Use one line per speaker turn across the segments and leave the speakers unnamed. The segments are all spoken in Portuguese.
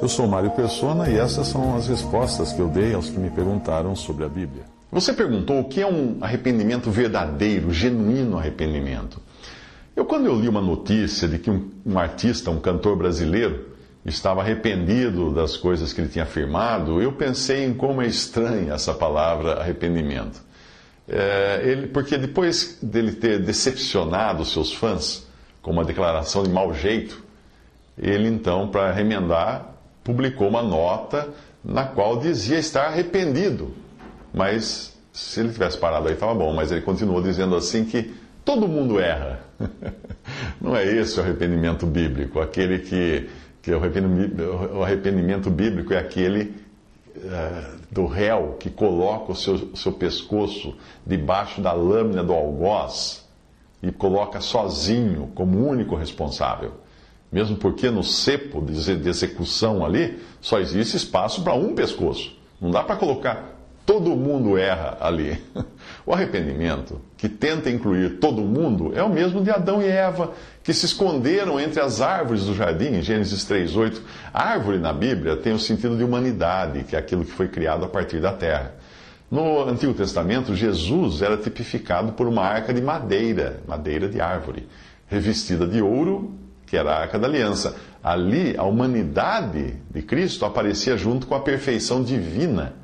Eu sou Mário Persona e essas são as respostas que eu dei aos que me perguntaram sobre a Bíblia.
Você perguntou o que é um arrependimento verdadeiro, genuíno arrependimento. Eu, quando eu li uma notícia de que um, um artista, um cantor brasileiro, estava arrependido das coisas que ele tinha afirmado, eu pensei em como é estranha essa palavra arrependimento. É, ele, porque depois dele ter decepcionado seus fãs com uma declaração de mau jeito, ele então, para remendar, publicou uma nota na qual dizia estar arrependido. Mas se ele tivesse parado aí, estava bom. Mas ele continuou dizendo assim que todo mundo erra. Não é esse o arrependimento bíblico. Aquele que, que o, arrependimento, bíblico é aquele uh, do réu que coloca o seu, seu pescoço debaixo da lâmina do algoz e coloca sozinho como único responsável. Mesmo porque no cepo de execução ali só existe espaço para um pescoço. Não dá para colocar todo mundo erra ali. O arrependimento, que tenta incluir todo mundo, é o mesmo de Adão e Eva, que se esconderam entre as árvores do jardim, em Gênesis 3:8. Árvore na Bíblia tem o sentido de humanidade, que é aquilo que foi criado a partir da terra. No Antigo Testamento, Jesus era tipificado por uma arca de madeira, madeira de árvore, revestida de ouro que era a Arca da Aliança. Ali, a humanidade de Cristo aparecia junto com a perfeição divina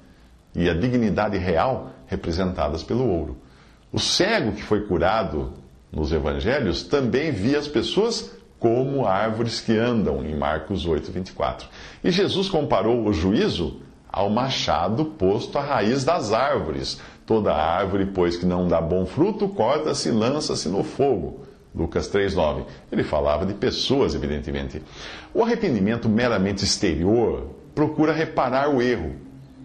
e a dignidade real representadas pelo ouro. O cego que foi curado nos evangelhos também via as pessoas como árvores que andam, em Marcos 8, 24. E Jesus comparou o juízo ao machado posto à raiz das árvores. Toda árvore, pois, que não dá bom fruto, corta-se e lança-se no fogo. Lucas 3,9. Ele falava de pessoas, evidentemente. O arrependimento meramente exterior procura reparar o erro,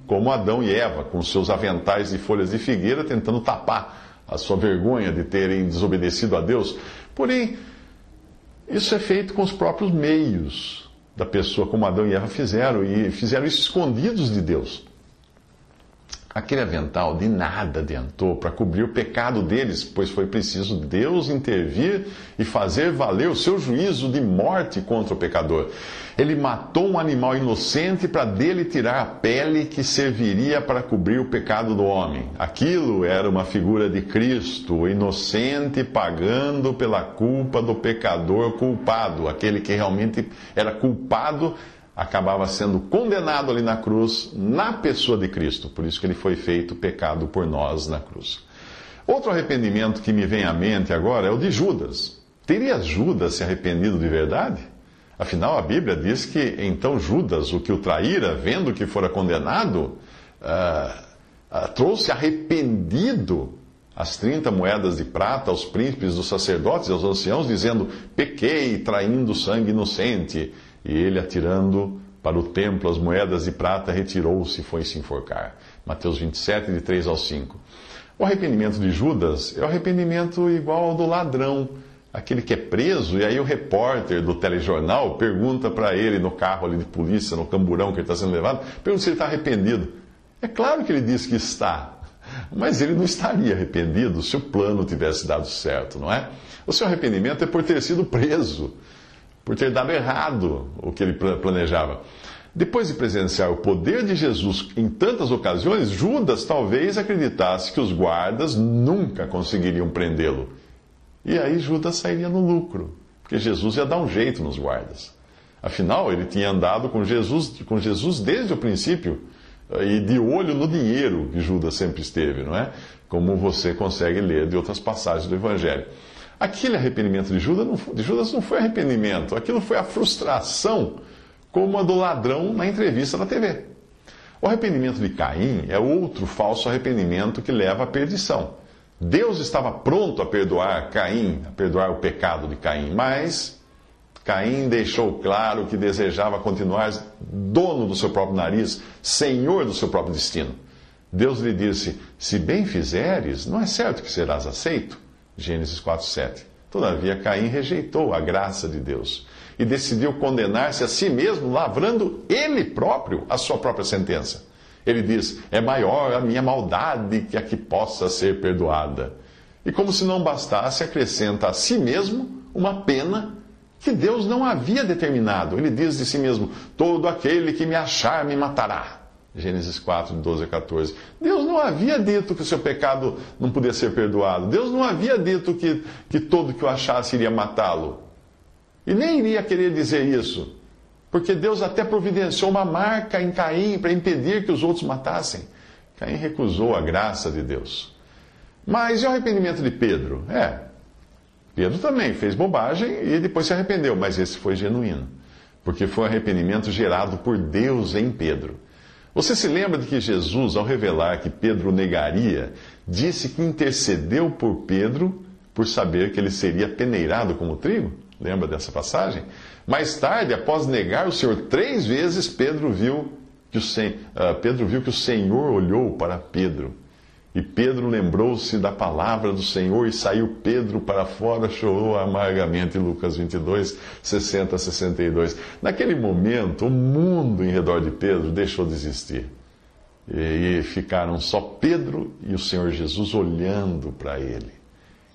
como Adão e Eva, com seus aventais de folhas de figueira, tentando tapar a sua vergonha de terem desobedecido a Deus. Porém, isso é feito com os próprios meios da pessoa, como Adão e Eva fizeram, e fizeram isso escondidos de Deus. Aquele avental de nada adiantou para cobrir o pecado deles, pois foi preciso Deus intervir e fazer valer o seu juízo de morte contra o pecador. Ele matou um animal inocente para dele tirar a pele que serviria para cobrir o pecado do homem. Aquilo era uma figura de Cristo, inocente pagando pela culpa do pecador culpado, aquele que realmente era culpado acabava sendo condenado ali na cruz, na pessoa de Cristo. Por isso que ele foi feito pecado por nós na cruz. Outro arrependimento que me vem à mente agora é o de Judas. Teria Judas se arrependido de verdade? Afinal, a Bíblia diz que então Judas, o que o traíra, vendo que fora condenado, uh, uh, trouxe arrependido as 30 moedas de prata aos príncipes dos sacerdotes e aos anciãos, dizendo: Pequei, traindo sangue inocente. E ele, atirando para o templo as moedas de prata, retirou-se e foi se enforcar. Mateus 27, de 3 ao 5. O arrependimento de Judas é o arrependimento igual ao do ladrão, aquele que é preso, e aí o repórter do telejornal pergunta para ele no carro ali de polícia, no camburão que ele está sendo levado, pergunta se ele está arrependido. É claro que ele diz que está, mas ele não estaria arrependido se o plano tivesse dado certo, não é? O seu arrependimento é por ter sido preso por ter dado errado o que ele planejava. Depois de presenciar o poder de Jesus em tantas ocasiões, Judas talvez acreditasse que os guardas nunca conseguiriam prendê-lo. E aí Judas sairia no lucro, porque Jesus ia dar um jeito nos guardas. Afinal, ele tinha andado com Jesus, com Jesus desde o princípio e de olho no dinheiro que Judas sempre esteve, não é? Como você consegue ler de outras passagens do Evangelho. Aquele arrependimento de Judas, não, de Judas não foi arrependimento, aquilo foi a frustração, como a do ladrão na entrevista na TV. O arrependimento de Caim é outro falso arrependimento que leva à perdição. Deus estava pronto a perdoar Caim, a perdoar o pecado de Caim, mas Caim deixou claro que desejava continuar dono do seu próprio nariz, senhor do seu próprio destino. Deus lhe disse: Se bem fizeres, não é certo que serás aceito. Gênesis 4:7. Todavia Caim rejeitou a graça de Deus e decidiu condenar-se a si mesmo, lavrando ele próprio a sua própria sentença. Ele diz: É maior a minha maldade que a que possa ser perdoada. E como se não bastasse, acrescenta a si mesmo uma pena que Deus não havia determinado. Ele diz de si mesmo: Todo aquele que me achar me matará. Gênesis 4, 12 a 14. Deus não havia dito que o seu pecado não podia ser perdoado. Deus não havia dito que, que todo que o achasse iria matá-lo. E nem iria querer dizer isso. Porque Deus até providenciou uma marca em Caim para impedir que os outros matassem. Caim recusou a graça de Deus. Mas e o arrependimento de Pedro? É, Pedro também fez bobagem e depois se arrependeu, mas esse foi genuíno. Porque foi um arrependimento gerado por Deus em Pedro. Você se lembra de que Jesus, ao revelar que Pedro negaria, disse que intercedeu por Pedro por saber que ele seria peneirado como trigo? Lembra dessa passagem? Mais tarde, após negar o Senhor três vezes, Pedro viu que o, uh, Pedro viu que o Senhor olhou para Pedro. E Pedro lembrou-se da palavra do Senhor e saiu Pedro para fora, chorou amargamente. Lucas 22, 60 a 62. Naquele momento, o mundo em redor de Pedro deixou de existir. E, e ficaram só Pedro e o Senhor Jesus olhando para ele.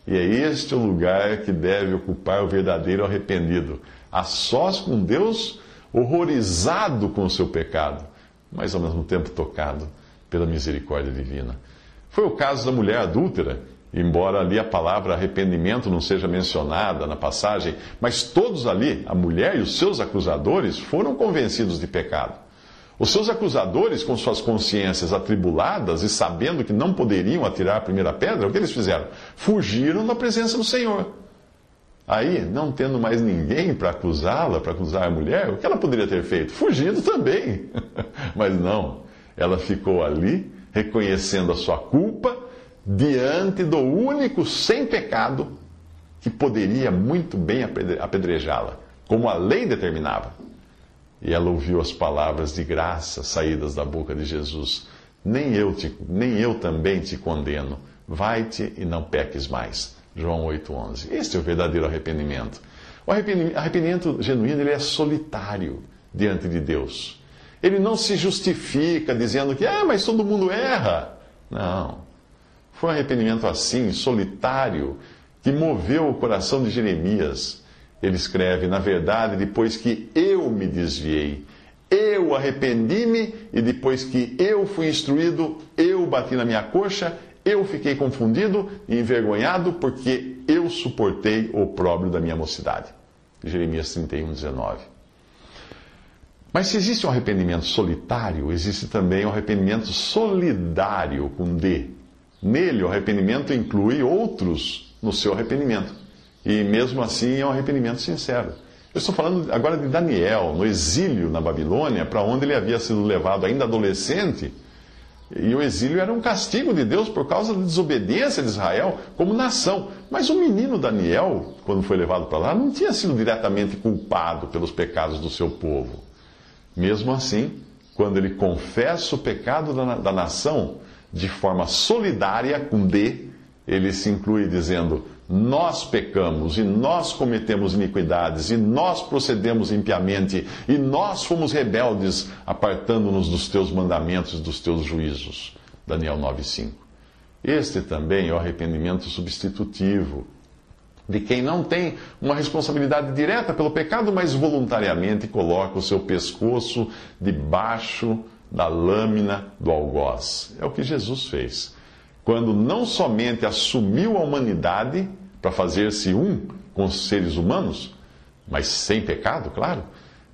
E é este o lugar que deve ocupar o verdadeiro arrependido, a sós com Deus, horrorizado com o seu pecado, mas ao mesmo tempo tocado pela misericórdia divina. Foi o caso da mulher adúltera, embora ali a palavra arrependimento não seja mencionada na passagem, mas todos ali, a mulher e os seus acusadores, foram convencidos de pecado. Os seus acusadores, com suas consciências atribuladas e sabendo que não poderiam atirar a primeira pedra, o que eles fizeram? Fugiram da presença do Senhor. Aí, não tendo mais ninguém para acusá-la, para acusar a mulher, o que ela poderia ter feito? Fugido também. Mas não, ela ficou ali, reconhecendo a sua culpa, diante do único sem pecado que poderia muito bem apedrejá-la, como a lei determinava. E ela ouviu as palavras de graça saídas da boca de Jesus: Nem eu, te, nem eu também te condeno. Vai-te e não peques mais. João 8,11. Este é o verdadeiro arrependimento. O arrependimento, arrependimento genuíno ele é solitário diante de Deus. Ele não se justifica dizendo que, ah, mas todo mundo erra. Não. Foi um arrependimento assim, solitário, que moveu o coração de Jeremias ele escreve: Na verdade, depois que eu me desviei, eu arrependi-me, e depois que eu fui instruído, eu bati na minha coxa, eu fiquei confundido e envergonhado, porque eu suportei o opróbrio da minha mocidade. Jeremias 31, 19. Mas se existe um arrependimento solitário, existe também um arrependimento solidário, com D. Nele, o arrependimento inclui outros no seu arrependimento. E mesmo assim é um arrependimento sincero. Eu estou falando agora de Daniel, no exílio na Babilônia, para onde ele havia sido levado ainda adolescente. E o exílio era um castigo de Deus por causa da desobediência de Israel como nação. Mas o menino Daniel, quando foi levado para lá, não tinha sido diretamente culpado pelos pecados do seu povo. Mesmo assim, quando ele confessa o pecado da, da nação de forma solidária, com D, ele se inclui dizendo: nós pecamos e nós cometemos iniquidades e nós procedemos impiamente e nós fomos rebeldes, apartando-nos dos teus mandamentos e dos teus juízos. Daniel 9:5. Este também é o arrependimento substitutivo de quem não tem uma responsabilidade direta pelo pecado, mas voluntariamente coloca o seu pescoço debaixo da lâmina do algoz. É o que Jesus fez quando não somente assumiu a humanidade para fazer-se um com os seres humanos, mas sem pecado, claro,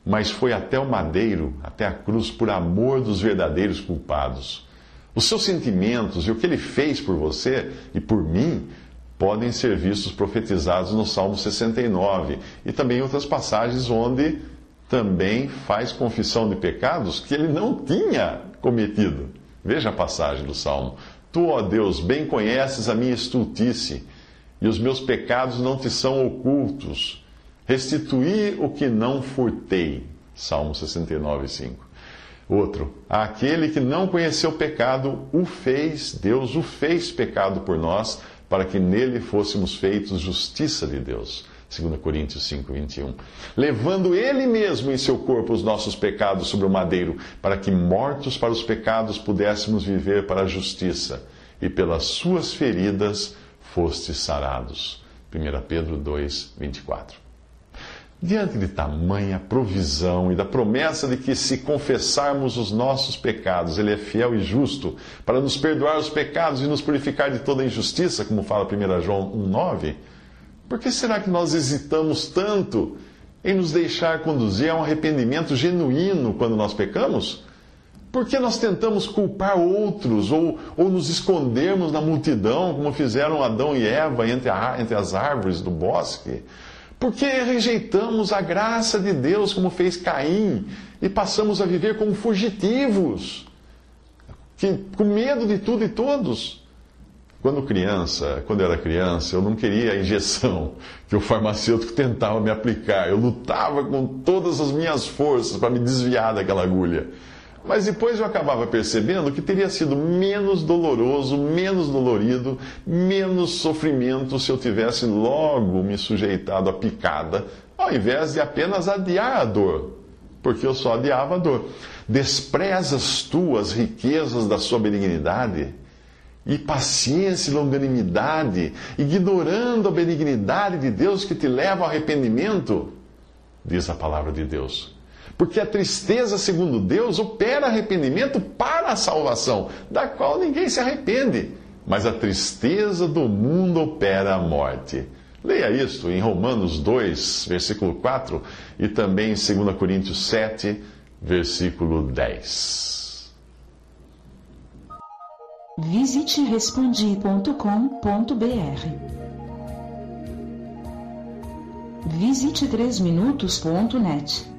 mas foi até o madeiro, até a cruz, por amor dos verdadeiros culpados. Os seus sentimentos e o que ele fez por você e por mim podem ser vistos profetizados no Salmo 69 e também outras passagens onde também faz confissão de pecados que ele não tinha cometido. Veja a passagem do Salmo. Tu, ó Deus, bem conheces a minha estultice, e os meus pecados não te são ocultos. Restituí o que não furtei. Salmo 69, 5. Outro, aquele que não conheceu pecado, o fez, Deus o fez pecado por nós, para que nele fôssemos feitos justiça de Deus. 2 Coríntios 5, 21. Levando ele mesmo em seu corpo os nossos pecados sobre o madeiro, para que, mortos para os pecados, pudéssemos viver para a justiça, e pelas suas feridas fostes sarados. 1 Pedro 2, 24. Diante de tamanha provisão e da promessa de que, se confessarmos os nossos pecados, Ele é fiel e justo para nos perdoar os pecados e nos purificar de toda injustiça, como fala 1 João 1,9, por que será que nós hesitamos tanto em nos deixar conduzir a um arrependimento genuíno quando nós pecamos? Por que nós tentamos culpar outros ou, ou nos escondermos na multidão, como fizeram Adão e Eva entre, a, entre as árvores do bosque? Por que rejeitamos a graça de Deus, como fez Caim, e passamos a viver como fugitivos, que, com medo de tudo e todos? Quando criança, quando eu era criança, eu não queria a injeção que o farmacêutico tentava me aplicar. Eu lutava com todas as minhas forças para me desviar daquela agulha. Mas depois eu acabava percebendo que teria sido menos doloroso, menos dolorido, menos sofrimento se eu tivesse logo me sujeitado à picada, ao invés de apenas adiar a dor, porque eu só adiava a dor. Desprezas tu as riquezas da sua benignidade e paciência e longanimidade, ignorando a benignidade de Deus que te leva ao arrependimento, diz a palavra de Deus. Porque a tristeza, segundo Deus, opera arrependimento para a salvação, da qual ninguém se arrepende. Mas a tristeza do mundo opera a morte. Leia isto em Romanos 2, versículo 4, e também em 2 Coríntios 7, versículo 10.
Visite respondi.com.br. Visite 3minutos.net.